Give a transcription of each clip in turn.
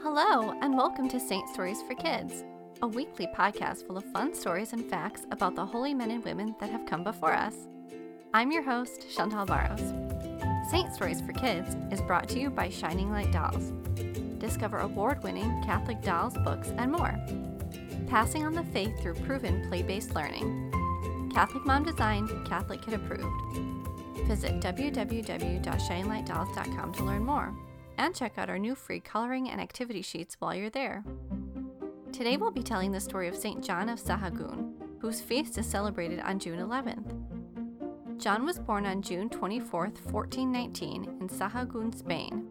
Hello, and welcome to Saint Stories for Kids, a weekly podcast full of fun stories and facts about the holy men and women that have come before us. I'm your host, Chantal Barros. Saint Stories for Kids is brought to you by Shining Light Dolls. Discover award winning Catholic dolls, books, and more. Passing on the faith through proven play based learning. Catholic mom designed, Catholic kid approved. Visit www.shininglightdolls.com to learn more and check out our new free coloring and activity sheets while you're there. Today we'll be telling the story of St. John of Sahagun, whose feast is celebrated on June 11th. John was born on June 24, 1419, in Sahagun, Spain.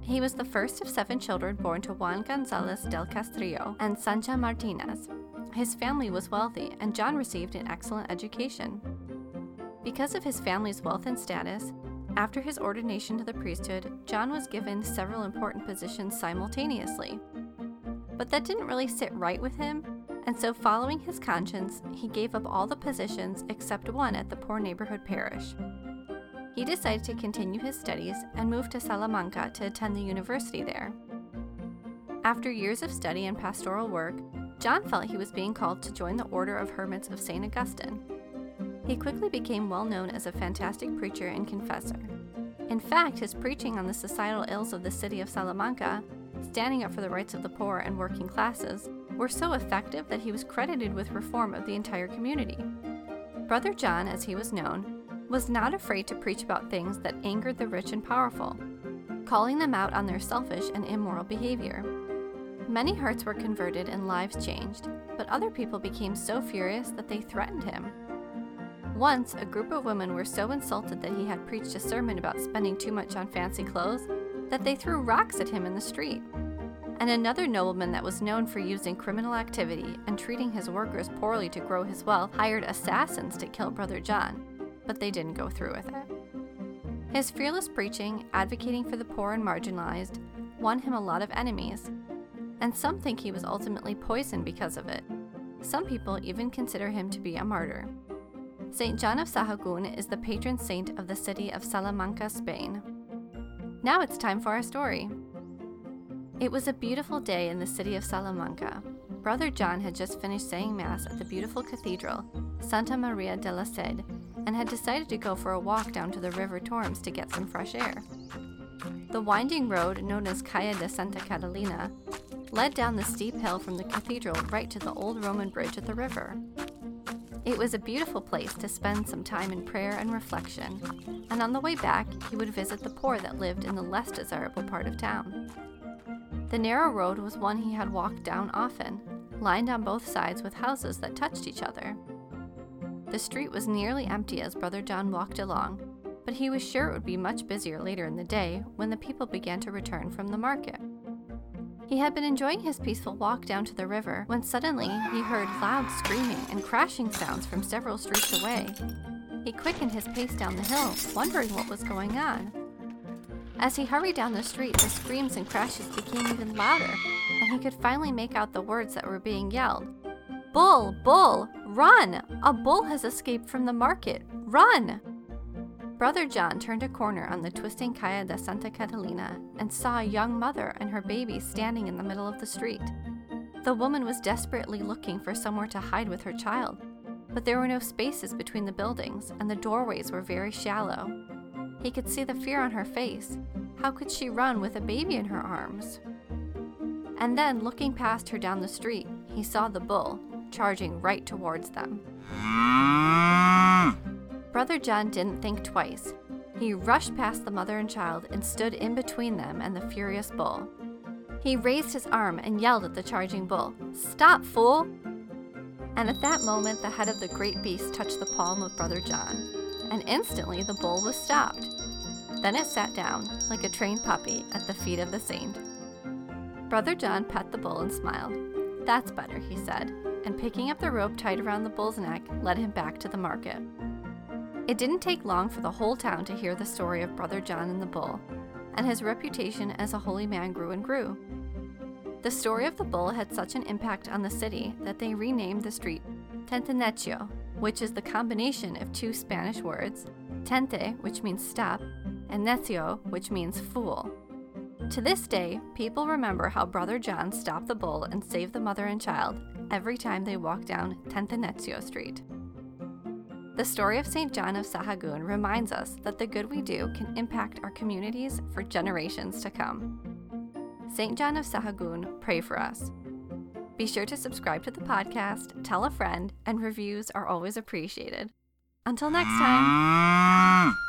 He was the first of seven children born to Juan Gonzalez del Castillo and Sancha Martinez. His family was wealthy, and John received an excellent education. Because of his family's wealth and status, after his ordination to the priesthood, John was given several important positions simultaneously. But that didn't really sit right with him, and so following his conscience, he gave up all the positions except one at the poor neighborhood parish. He decided to continue his studies and moved to Salamanca to attend the university there. After years of study and pastoral work, John felt he was being called to join the Order of Hermits of St. Augustine. He quickly became well known as a fantastic preacher and confessor. In fact, his preaching on the societal ills of the city of Salamanca, standing up for the rights of the poor and working classes, were so effective that he was credited with reform of the entire community. Brother John, as he was known, was not afraid to preach about things that angered the rich and powerful, calling them out on their selfish and immoral behavior. Many hearts were converted and lives changed, but other people became so furious that they threatened him. Once, a group of women were so insulted that he had preached a sermon about spending too much on fancy clothes that they threw rocks at him in the street. And another nobleman that was known for using criminal activity and treating his workers poorly to grow his wealth hired assassins to kill Brother John, but they didn't go through with it. His fearless preaching, advocating for the poor and marginalized, won him a lot of enemies, and some think he was ultimately poisoned because of it. Some people even consider him to be a martyr. St. John of Sahagun is the patron saint of the city of Salamanca, Spain. Now it's time for our story. It was a beautiful day in the city of Salamanca. Brother John had just finished saying Mass at the beautiful cathedral, Santa Maria de la Sede, and had decided to go for a walk down to the River Tormes to get some fresh air. The winding road, known as Calle de Santa Catalina, led down the steep hill from the cathedral right to the old Roman bridge at the river. It was a beautiful place to spend some time in prayer and reflection, and on the way back, he would visit the poor that lived in the less desirable part of town. The narrow road was one he had walked down often, lined on both sides with houses that touched each other. The street was nearly empty as Brother John walked along, but he was sure it would be much busier later in the day when the people began to return from the market. He had been enjoying his peaceful walk down to the river when suddenly he heard loud screaming and crashing sounds from several streets away. He quickened his pace down the hill, wondering what was going on. As he hurried down the street, the screams and crashes became even louder, and he could finally make out the words that were being yelled Bull! Bull! Run! A bull has escaped from the market! Run! Brother John turned a corner on the twisting Calle de Santa Catalina and saw a young mother and her baby standing in the middle of the street. The woman was desperately looking for somewhere to hide with her child, but there were no spaces between the buildings and the doorways were very shallow. He could see the fear on her face. How could she run with a baby in her arms? And then, looking past her down the street, he saw the bull charging right towards them. Brother John didn't think twice. He rushed past the mother and child and stood in between them and the furious bull. He raised his arm and yelled at the charging bull, Stop, fool! And at that moment, the head of the great beast touched the palm of Brother John, and instantly the bull was stopped. Then it sat down, like a trained puppy, at the feet of the saint. Brother John pet the bull and smiled. That's better, he said, and picking up the rope tied around the bull's neck, led him back to the market. It didn't take long for the whole town to hear the story of Brother John and the bull, and his reputation as a holy man grew and grew. The story of the bull had such an impact on the city that they renamed the street Tentenecio, which is the combination of two Spanish words, tente, which means stop, and necio, which means fool. To this day, people remember how Brother John stopped the bull and saved the mother and child every time they walk down Tentenecio Street. The story of St. John of Sahagun reminds us that the good we do can impact our communities for generations to come. St. John of Sahagun, pray for us. Be sure to subscribe to the podcast, tell a friend, and reviews are always appreciated. Until next time. Mm.